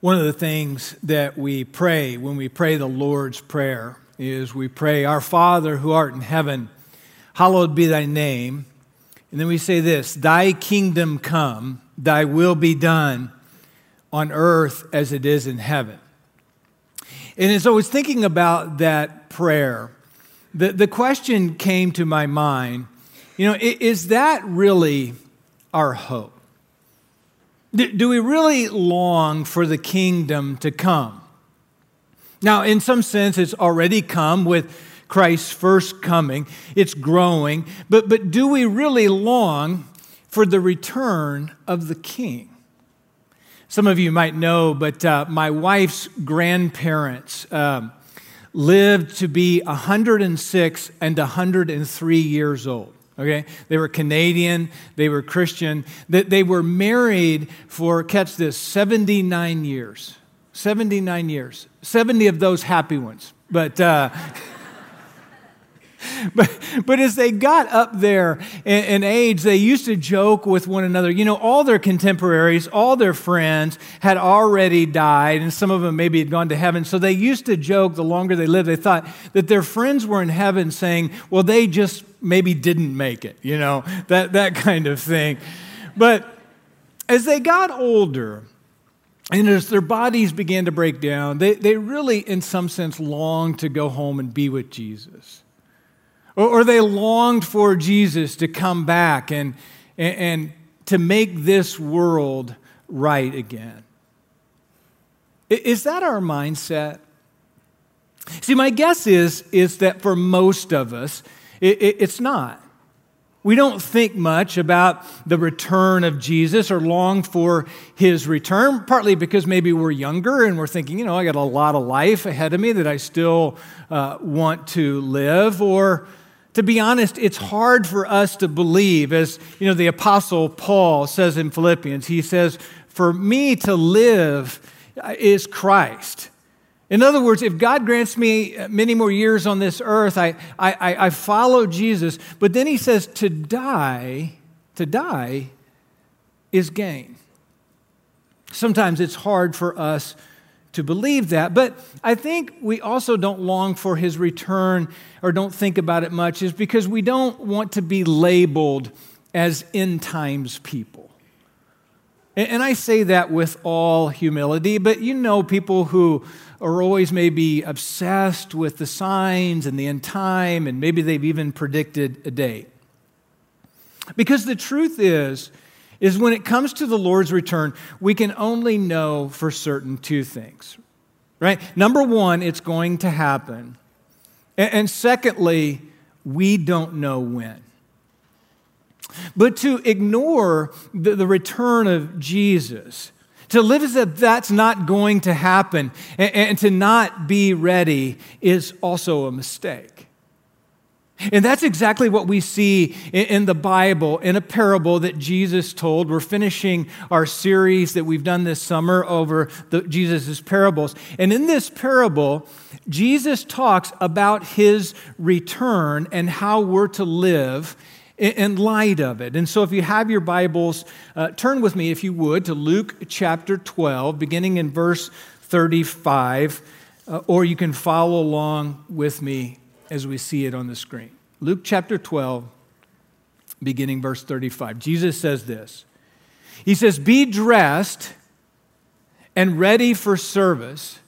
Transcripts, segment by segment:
One of the things that we pray when we pray the Lord's Prayer is we pray, Our Father who art in heaven, hallowed be thy name. And then we say this Thy kingdom come, thy will be done on earth as it is in heaven. And as I was thinking about that prayer, the, the question came to my mind you know, is that really our hope? Do we really long for the kingdom to come? Now, in some sense, it's already come with Christ's first coming, it's growing, but, but do we really long for the return of the king? Some of you might know, but uh, my wife's grandparents um, lived to be 106 and 103 years old okay? They were Canadian, they were Christian, that they were married for, catch this, 79 years. 79 years. 70 of those happy ones. But, uh, but, but as they got up there in, in, age, they used to joke with one another. You know, all their contemporaries, all their friends had already died, and some of them maybe had gone to heaven. So they used to joke the longer they lived, they thought that their friends were in heaven saying, well, they just maybe didn't make it, you know, that, that kind of thing. But as they got older, and as their bodies began to break down, they, they really, in some sense, longed to go home and be with Jesus. Or, or they longed for Jesus to come back and, and, and to make this world right again. Is that our mindset? See, my guess is, is that for most of us, it, it, it's not. We don't think much about the return of Jesus or long for his return, partly because maybe we're younger and we're thinking, you know, I got a lot of life ahead of me that I still uh, want to live. Or to be honest, it's hard for us to believe, as you know, the Apostle Paul says in Philippians, he says, For me to live is Christ in other words, if God grants me uh, many more years on this earth, I, I, I follow Jesus. But then he says to die, to die is gain. Sometimes it's hard for us to believe that, but I think we also don't long for his return or don't think about it much, is because we don't want to be labeled as end times people. And I say that with all humility, but you know people who are always maybe obsessed with the signs and the end time, and maybe they've even predicted a date. Because the truth is, is when it comes to the Lord's return, we can only know for certain two things. Right? Number one, it's going to happen. And secondly, we don't know when. But to ignore the, the return of Jesus, to live as if that's not going to happen, and, and to not be ready is also a mistake. And that's exactly what we see in the Bible in a parable that Jesus told. We're finishing our series that we've done this summer over Jesus' parables. And in this parable, Jesus talks about his return and how we're to live in light of it. And so, if you have your Bibles, uh, turn with me, if you would, to Luke chapter 12, beginning in verse 35, uh, or you can follow along with me as we see it on the screen. Luke chapter 12, beginning verse 35. Jesus says this He says, Be dressed and ready for service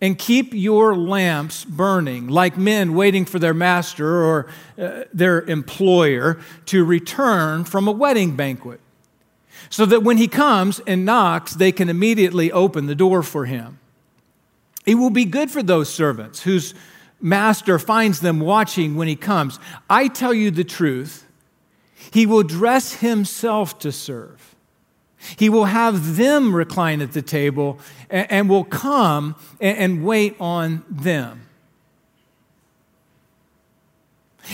and keep your lamps burning like men waiting for their master or uh, their employer to return from a wedding banquet, so that when he comes and knocks, they can immediately open the door for him. It will be good for those servants whose master finds them watching when he comes. I tell you the truth, he will dress himself to serve he will have them recline at the table and, and will come and, and wait on them.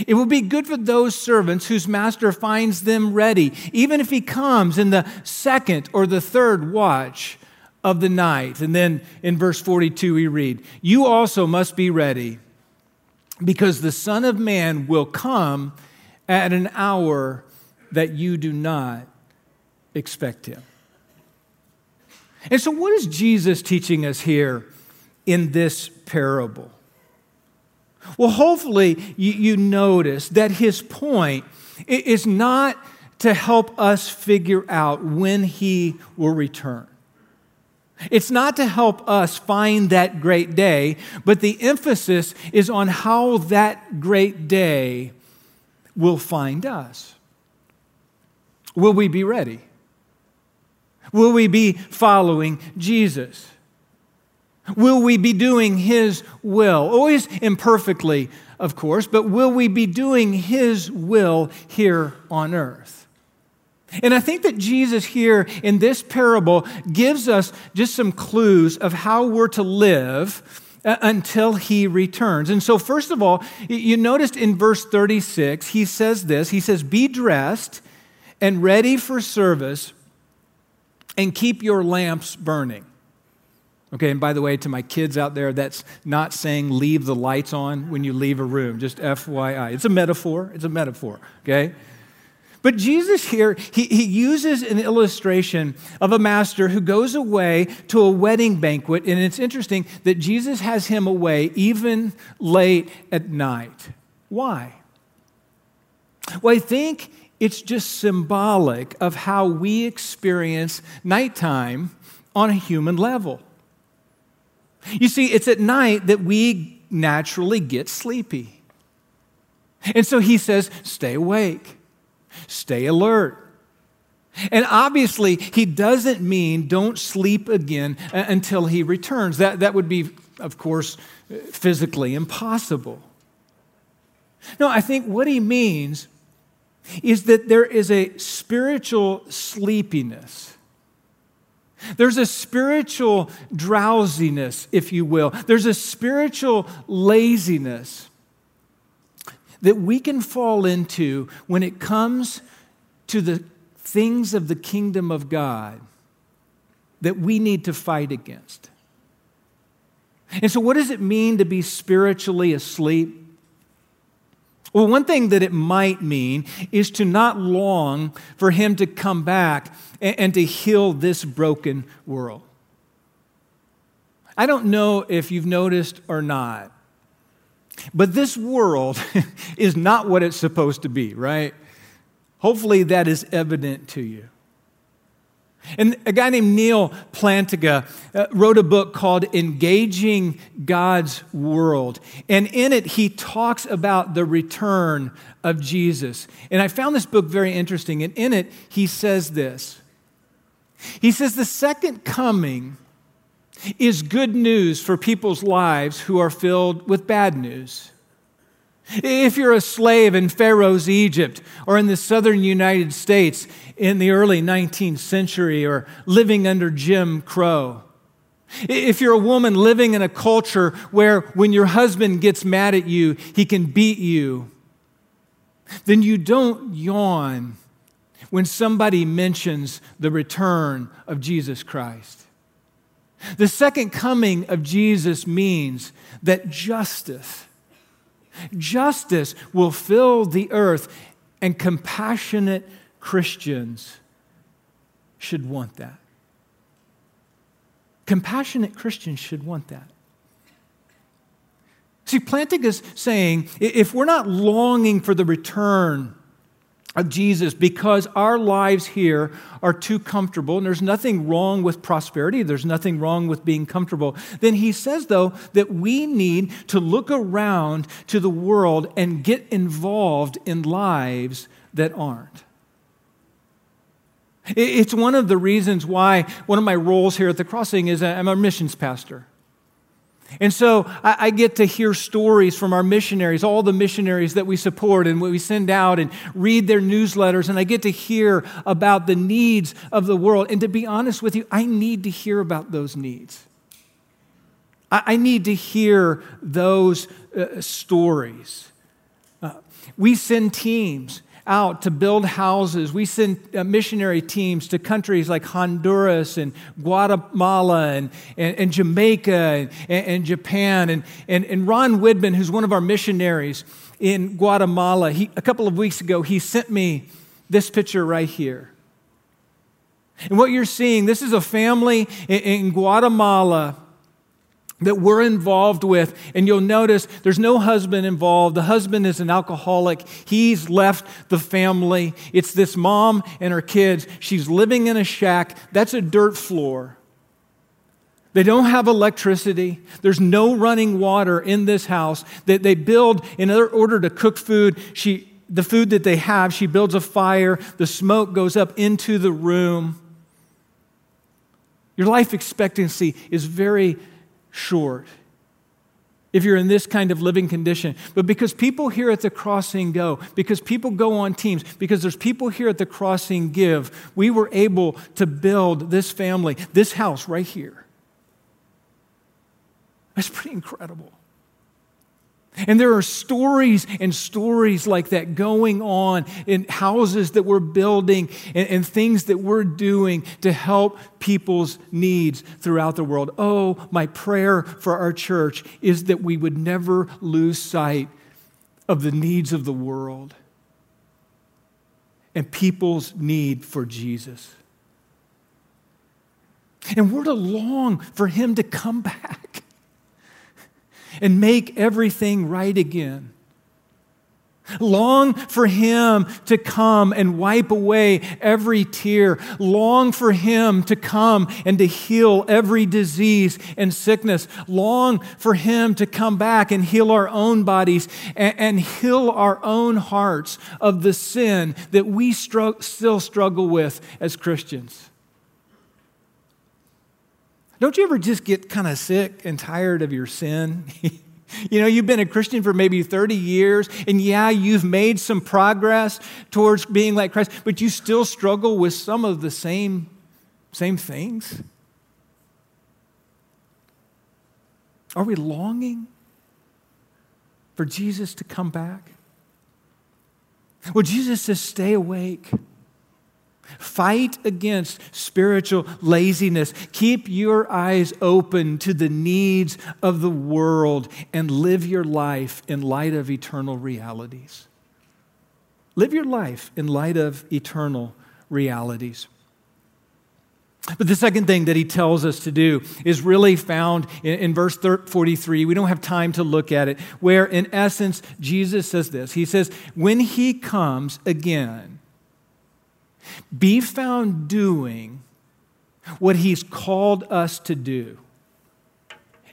It will be good for those servants whose master finds them ready, even if he comes in the second or the third watch of the night. And then in verse 42, we read, You also must be ready, because the Son of Man will come at an hour that you do not expect him. And so, what is Jesus teaching us here in this parable? Well, hopefully, you, you notice that his point is not to help us figure out when he will return. It's not to help us find that great day, but the emphasis is on how that great day will find us. Will we be ready? Will we be following Jesus? Will we be doing His will? Always imperfectly, of course, but will we be doing His will here on earth? And I think that Jesus here in this parable gives us just some clues of how we're to live uh, until he returns. And so, first of all, you noticed in verse 36, he says this He says, Be dressed and ready for service, and keep your lamps burning. Okay, and by the way, to my kids out there, that's not saying leave the lights on when you leave a room, just FYI. It's a metaphor, it's a metaphor, okay? But Jesus here, he, he uses an illustration of a master who goes away to a wedding banquet. And it's interesting that Jesus has him away even late at night. Why? Well, I think it's just symbolic of how we experience nighttime on a human level. You see, it's at night that we naturally get sleepy. And so he says, stay awake. Stay alert. And obviously, he doesn't mean don't sleep again uh, until he returns. That, that would be, of course, physically impossible. No, I think what he means is that there is a spiritual sleepiness. There's a spiritual drowsiness, if you will. There's a spiritual laziness that we can fall into when it comes to the things of the kingdom of God that we need to fight against. And so, what does it mean to be spiritually asleep? Well, one thing that it might mean is to not long for Him to come back and, to heal this broken world. I don't know if you've noticed or not, but this world is not what it's supposed to be, right? Hopefully that is evident to you. And a guy named Neal Plantinga uh, wrote a book called Engaging God's World. And in it, he talks about the return of Jesus. And I found this book very interesting. And in it, he says this He says, The second coming is good news for people's lives who are filled with bad news. If you're a slave in Pharaoh's Egypt or in the southern United States in the early 19th century or living under Jim Crow, if you're a woman living in a culture where when your husband gets mad at you, he can beat you, then you don't yawn when somebody mentions the return of Jesus Christ. The second coming of Jesus means that justice, justice will fill the earth, and compassionate Christians should want that. Compassionate Christians should want that. See, Plantinga is saying if we're not longing for the return of Jesus because our lives here are too comfortable, and there's nothing wrong with prosperity, there's nothing wrong with being comfortable. Then he says, though, that we need to look around to the world and get involved in lives that aren't. It's one of the reasons why one of my roles here at the crossing is I'm a missions pastor. And so I, get to hear stories from our missionaries, all the missionaries that we support and we send out and read their newsletters. And I get to hear about the needs of the world. And to be honest with you, I need to hear about those needs. I, I need to hear those uh, stories. Uh, we send teams out to build houses. We send uh, missionary teams to countries like Honduras and Guatemala and, and, and Jamaica and, and, Japan. And, and, and Ron Widman, who's one of our missionaries in Guatemala, he, a couple of weeks ago, he sent me this picture right here. And what you're seeing, this is a family in Guatemala that we're involved with. And you'll notice there's no husband involved. The husband is an alcoholic. He's left the family. It's this mom and her kids. She's living in a shack. That's a dirt floor. They don't have electricity. There's no running water in this house that they build in order to cook food. She, the food that they have, she builds a fire. The smoke goes up into the room. Your life expectancy is very short if you're in this kind of living condition. But because people here at the crossing go, because people go on teams, because there's people here at the crossing give, we were able to build this family, this house right here. That's pretty incredible. And there are stories and stories like that going on in houses that we're building and, and, things that we're doing to help people's needs throughout the world. Oh, my prayer for our church is that we would never lose sight of the needs of the world and people's need for Jesus. And we're to long for Him to come back and make everything right again. Long for Him to come and wipe away every tear. Long for Him to come and to heal every disease and sickness. Long for Him to come back and heal our own bodies and, and heal our own hearts of the sin that we str- still struggle with as Christians. Don't you ever just get kind of sick and tired of your sin? you know, you've been a Christian for maybe 30 years, and yeah, you've made some progress towards being like Christ, but you still struggle with some of the same, same things? Are we longing for Jesus to come back? Well, Jesus says, stay awake. Fight against spiritual laziness. Keep your eyes open to the needs of the world and live your life in light of eternal realities. Live your life in light of eternal realities. But the second thing that he tells us to do is really found in, in, verse 43. We don't have time to look at it, where in essence, Jesus says this He says, When he comes again, be found doing what he's called us to do.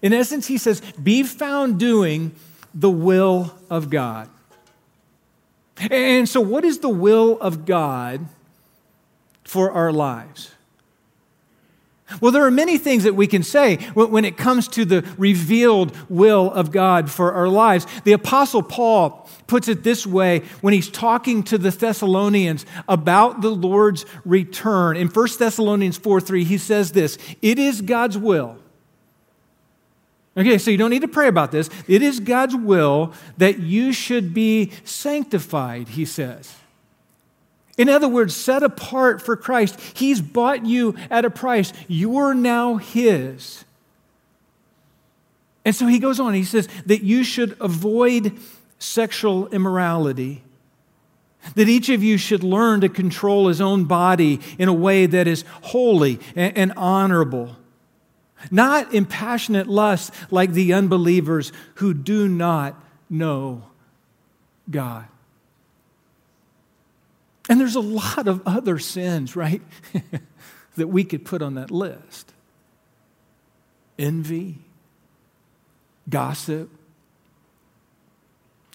In essence, he says, be found doing the will of God. And so, what is the will of God for our lives? Well, there are many things that we can say when it comes to the revealed will of God for our lives. The Apostle Paul puts it this way when he's talking to the Thessalonians about the Lord's return. In 1 Thessalonians 4 3, he says this It is God's will. Okay, so you don't need to pray about this. It is God's will that you should be sanctified, he says. In other words, set apart for Christ. He's bought you at a price. You're now His. And so he goes on, he says that you should avoid sexual immorality, that each of you should learn to control his own body in a way that is holy and, honorable, not in passionate lust like the unbelievers who do not know God. And there's a lot of other sins, right, that we could put on that list envy, gossip,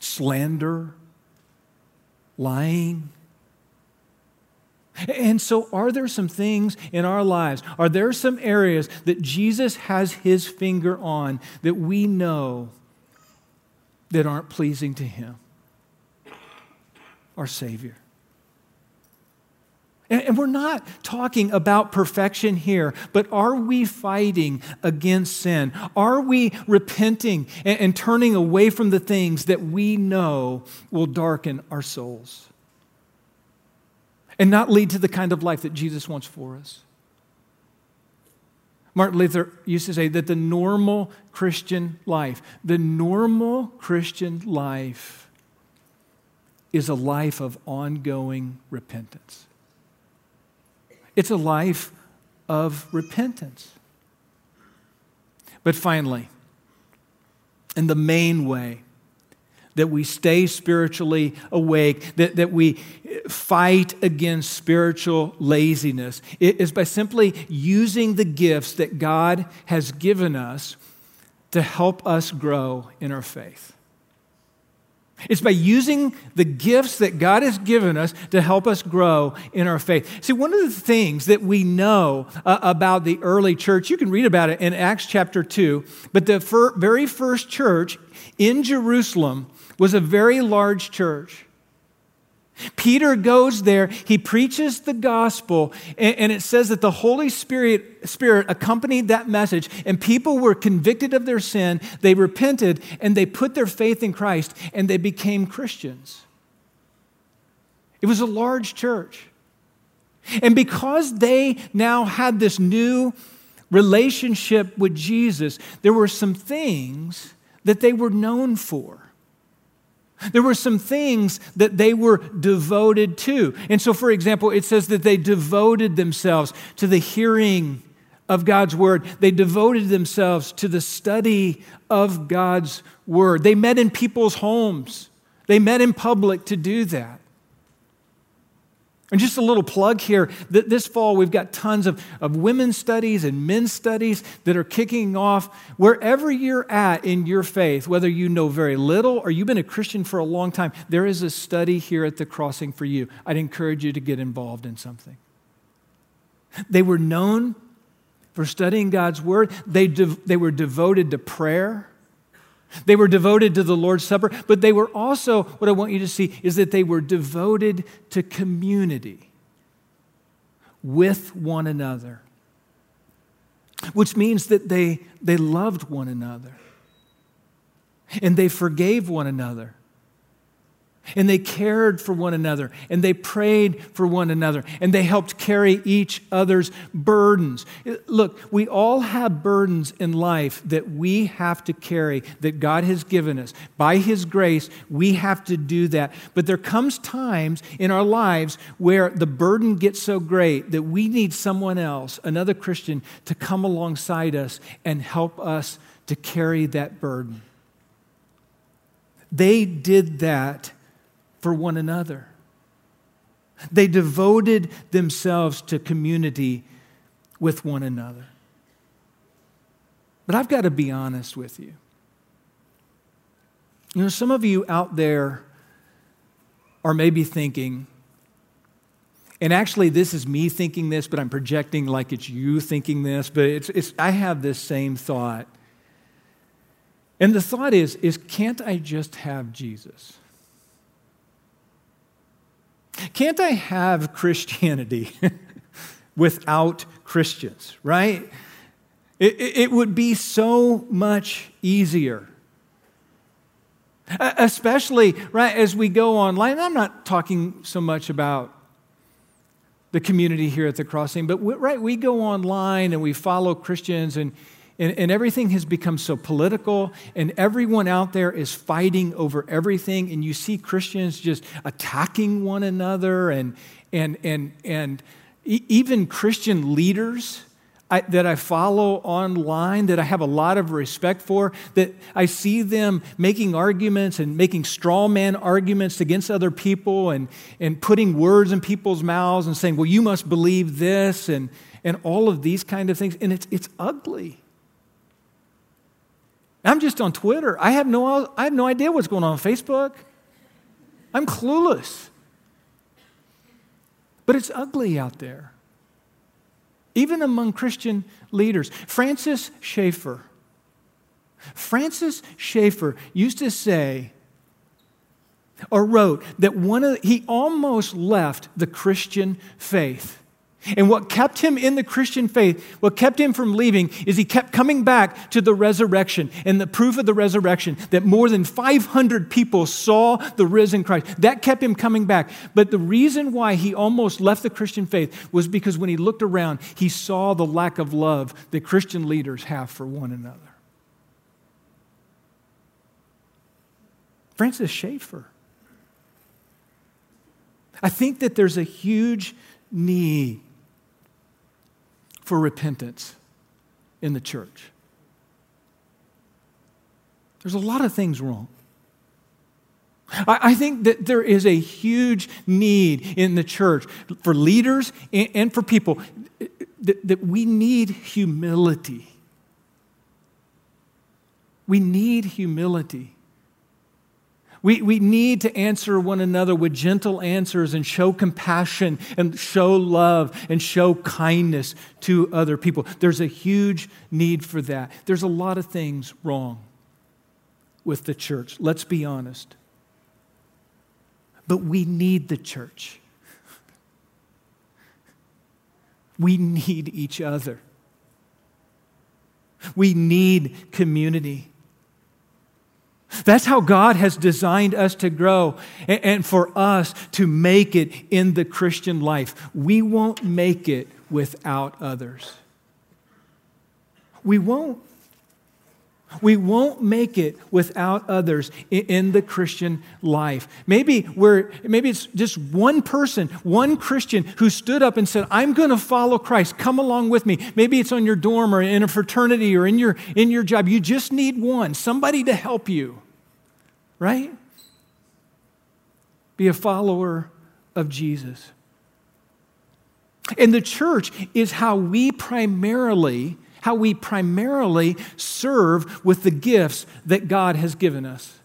slander, lying. And so, are there some things in our lives? Are there some areas that Jesus has his finger on that we know that aren't pleasing to him, our Savior? And we're not talking about perfection here, but are we fighting against sin? Are we repenting and, turning away from the things that we know will darken our souls and not lead to the kind of life that Jesus wants for us? Martin Luther used to say that the normal Christian life, the normal Christian life is a life of ongoing repentance. It's a life of repentance. But finally, in the main way that we stay spiritually awake, that, that we fight against spiritual laziness, is by simply using the gifts that God has given us to help us grow in our faith. It's by using the gifts that God has given us to help us grow in our faith. See, one of the things that we know uh, about the early church, you can read about it in Acts chapter 2, but the fir- very first church in Jerusalem was a very large church. Peter goes there, he preaches the gospel, and, it says that the Holy Spirit, Spirit accompanied that message, and people were convicted of their sin, they repented, and they put their faith in Christ, and they became Christians. It was a large church. And because they now had this new relationship with Jesus, there were some things that they were known for. There were some things that they were devoted to. And so, for example, it says that they devoted themselves to the hearing of God's word, they devoted themselves to the study of God's word. They met in people's homes, they met in public to do that. And just a little plug here that this fall, we've got tons of, of women's studies and men's studies that are kicking off. Wherever you're at in your faith, whether you know very little or you've been a Christian for a long time, there is a study here at the crossing for you. I'd encourage you to get involved in something. They were known for studying God's word, they, de- they were devoted to prayer. They were devoted to the Lord's Supper, but they were also, what I want you to see is that they were devoted to community with one another, which means that they, they loved one another and they forgave one another and they cared for one another, and they prayed for one another, and they helped carry each other's burdens. Look, we all have burdens in life that we have to carry, that God has given us. By His grace, we have to do that. But there comes times in our lives where the burden gets so great that we need someone else, another Christian, to come alongside us and help us to carry that burden. They did that for one another. They devoted themselves to community with one another. But I've got to be honest with you. You know, some of you out there are maybe thinking, and actually, this is me thinking this, but I'm projecting like it's you thinking this, but it's, it's, I have this same thought. And the thought is, is can't I just have Jesus? Can't I have Christianity without Christians, right? It, it, would be so much easier. Especially, right, as we go online. I'm not talking so much about the community here at the crossing, but we, right, we go online and we follow Christians and and, and, everything has become so political, and everyone out there is fighting over everything. And you see Christians just attacking one another, and, and, and, and even Christian leaders I, that I follow online, that I have a lot of respect for, that I see them making arguments and making straw man arguments against other people and, and putting words in people's mouths and saying, well, you must believe this, and, and all of these kind of things. And it's, it's ugly. I'm just on Twitter. I have no, I have no idea what's going on on Facebook. I'm clueless. But it's ugly out there, even among Christian leaders. Francis Schaeffer, Francis Schaeffer used to say, or wrote that one of he almost left the Christian faith and what kept him in the Christian faith, what kept him from leaving, is he kept coming back to the resurrection and the proof of the resurrection that more than 500 people saw the risen Christ. That kept him coming back. But the reason why he almost left the Christian faith was because when he looked around, he saw the lack of love that Christian leaders have for one another. Francis Schaeffer. I think that there's a huge need for repentance in the church. There's a lot of things wrong. I, think that there is a huge need in the church for leaders and, for people that, we need humility. We need humility. We, we need to answer one another with gentle answers and show compassion and show love and show kindness to other people. There's a huge need for that. There's a lot of things wrong with the church. Let's be honest. But we need the church. We need each other. We need community. That's how God has designed us to grow and for us to make it in the Christian life. We won't make it without others. We won't. We won't make it without others in the Christian life. Maybe we're, maybe it's just one person, one Christian who stood up and said, I'm going to follow Christ. Come along with me. Maybe it's on your dorm or in a fraternity or in your, in your job. You just need one, somebody to help you, right? Be a follower of Jesus. And the church is how we primarily how we primarily serve with the gifts that God has given us.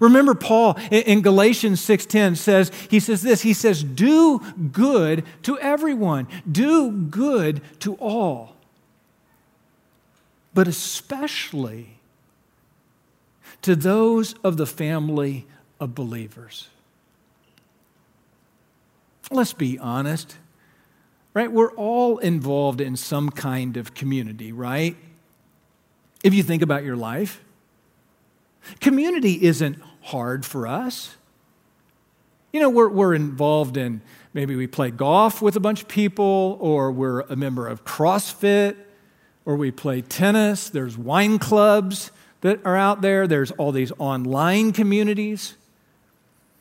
Remember Paul in Galatians 6:10 says he says this he says do good to everyone do good to all but especially to those of the family of believers Let's be honest right? We're all involved in some kind of community, right? If you think about your life, community isn't hard for us. You know, we're, we're involved in maybe we play golf with a bunch of people, or we're a member of CrossFit, or we play tennis. There's wine clubs that are out there, there's all these online communities.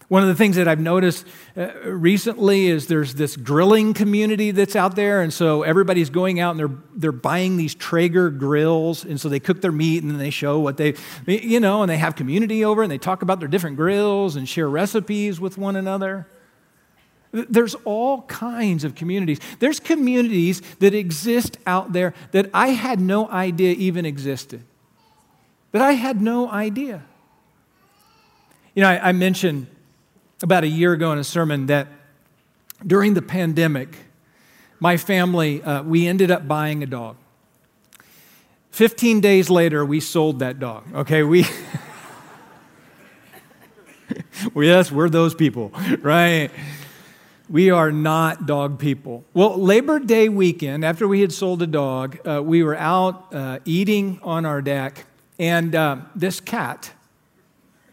One of the things that I've noticed uh, recently is there's this grilling community that's out there, and so everybody's going out and they're they're buying these Traeger grills, and so they cook their meat and then they show what they, you know, and they have community over and they talk about their different grills and share recipes with one another. There's all kinds of communities. There's communities that exist out there that I had no idea even existed. That I had no idea. You know, I, I mentioned about a year ago in a sermon that during the pandemic, my family, uh, we ended up buying a dog. 15 days later, we sold that dog. Okay, we. yes, we're those people, right? We are not dog people. Well, Labor Day weekend, after we had sold a dog, uh, we were out uh, eating on our deck, and uh, this cat,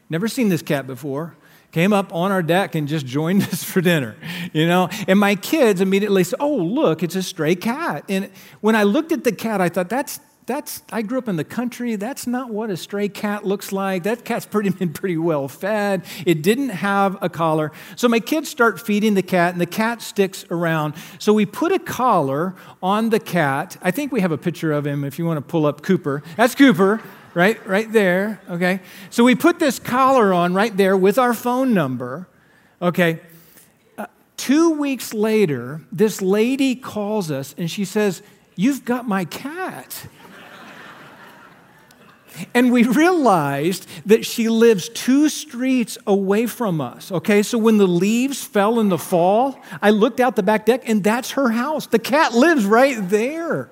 never seen this cat before, came up on our deck and just joined us for dinner, you know? And my kids immediately said, Oh, look, it's a stray cat. And when I looked at the cat, I thought, That's, that's, I grew up in the country. That's not what a stray cat looks like. That cat's pretty, been pretty well fed. It didn't have a collar. So my kids start feeding the cat, and the cat sticks around. So we put a collar on the cat. I think we have a picture of him if you want to pull up Cooper. That's Cooper right? Right there, okay? So we put this collar on right there with our phone number, okay? Uh, two weeks later, this lady calls us and she says, You've got my cat. And we realized that she lives two streets away from us. Okay, so when the leaves fell in the fall, I looked out the back deck and that's her house. The cat lives right there.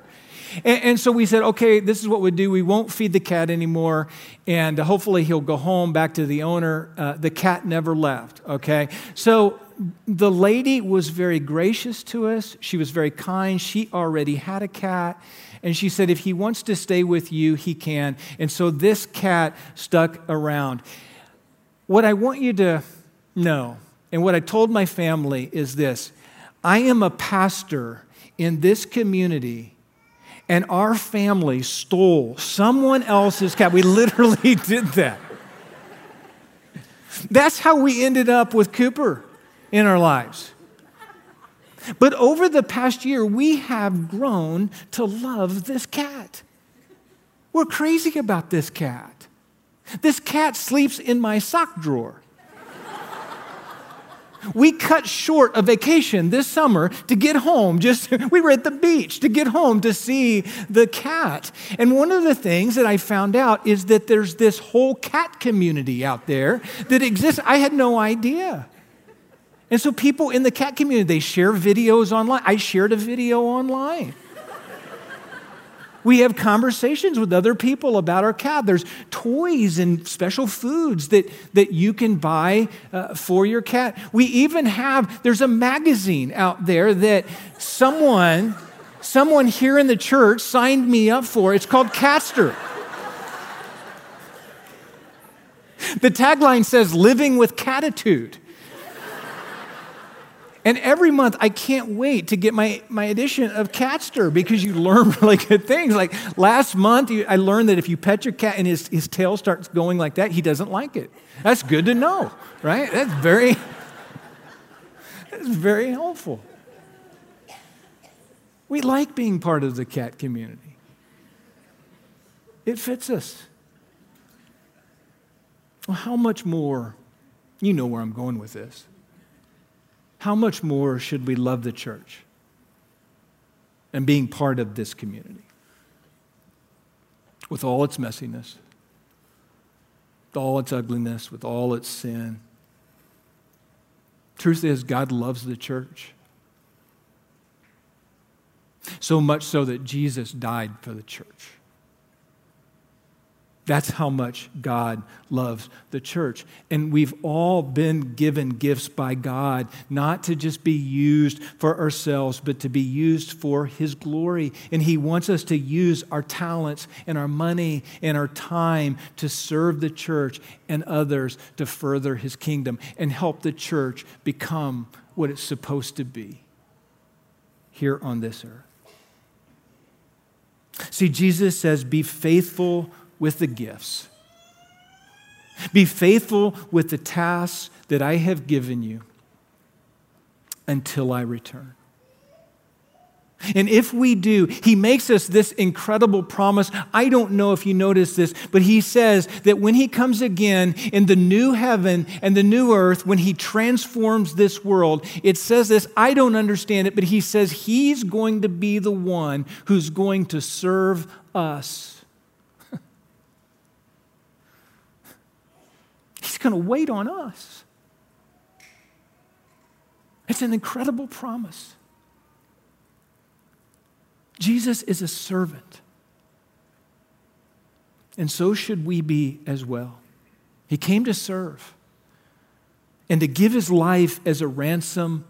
And, and, so we said, okay, this is what we do. We won't feed the cat anymore, and hopefully he'll go home back to the owner. Uh, the cat never left, okay? So the lady was very gracious to us. She was very kind. She already had a cat. And she said, if he wants to stay with you, he can. And so this cat stuck around. What I want you to know, and what I told my family is this I am a pastor in this community and our family stole someone else's cat. We literally did that. That's how we ended up with Cooper in our lives. But over the past year, we have grown to love this cat. We're crazy about this cat. This cat sleeps in my sock drawer. We cut short a vacation this summer to get home. Just we were at the beach to get home to see the cat. And one of the things that I found out is that there's this whole cat community out there that exists. I had no idea. And so people in the cat community, they share videos online. I shared a video online. We have conversations with other people about our cat. There's toys and special foods that, that you can buy uh, for your cat. We even have, there's a magazine out there that someone, someone here in the church signed me up for. It's called Catster. The tagline says, Living with Catitude. And every month, I can't wait to get my, my edition of Catster because you learn really good things. Like last month, I learned that if you pet your cat and his, his tail starts going like that, he doesn't like it. That's good to know, right? That's very, that's very helpful. We like being part of the cat community, it fits us. Well, how much more? You know where I'm going with this how much more should we love the church and being part of this community with all its messiness, with all its ugliness, with all its sin? Truth is, God loves the church. So much so that Jesus died for the church. That's how much God loves the church. And we've all been given gifts by God, not to just be used for ourselves, but to be used for His glory. And He wants us to use our talents and our money and our time to serve the church and others to further His kingdom and help the church become what it's supposed to be here on this earth. See, Jesus says, Be faithful with the gifts. Be faithful with the tasks that I have given you until I return. And if we do, he makes us this incredible promise. I don't know if you notice this, but he says that when he comes again in the new heaven and the new earth, when he transforms this world, it says this. I don't understand it, but he says he's going to be the one who's going to serve us. He's going to wait on us. It's an incredible promise. Jesus is a servant. And so should we be as well. He came to serve and to give his life as a ransom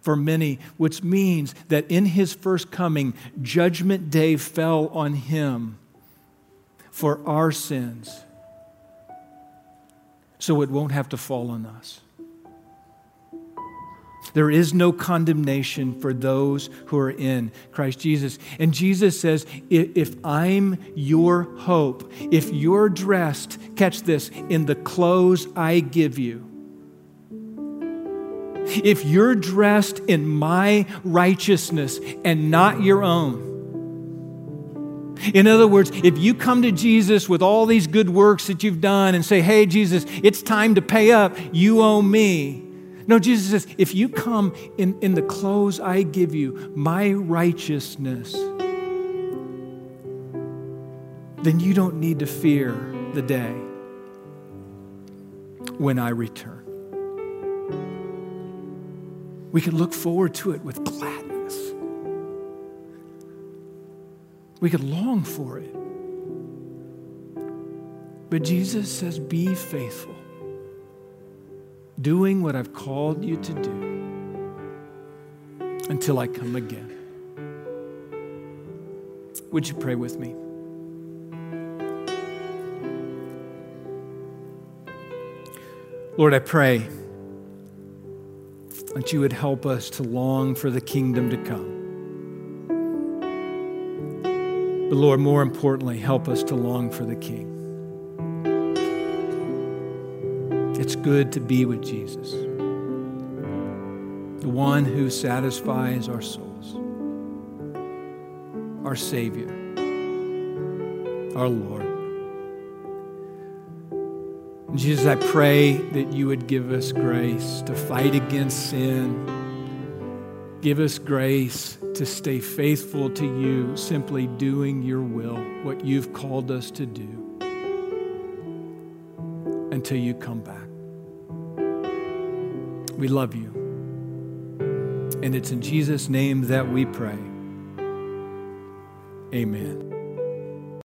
for many, which means that in his first coming, judgment day fell on him for our sins so it won't have to fall on us. There is no condemnation for those who are in Christ Jesus. And Jesus says, if I'm your hope, if you're dressed, catch this, in the clothes I give you, if you're dressed in my righteousness and not your own, in other words, if you come to Jesus with all these good works that you've done and say, hey, Jesus, it's time to pay up, you owe me. No, Jesus says, if you come in, in the clothes I give you, my righteousness, then you don't need to fear the day when I return. We can look forward to it with gladness. We could long for it. But Jesus says, Be faithful, doing what I've called you to do until I come again. Would you pray with me? Lord, I pray that you would help us to long for the kingdom to come. But Lord, more importantly, help us to long for the King. It's good to be with Jesus. The one who satisfies our souls, our Savior, our Lord. Jesus, I pray that you would give us grace to fight against sin. Give us grace to stay faithful to you, simply doing your will, what you've called us to do, until you come back. We love you. And it's in Jesus' name that we pray. Amen.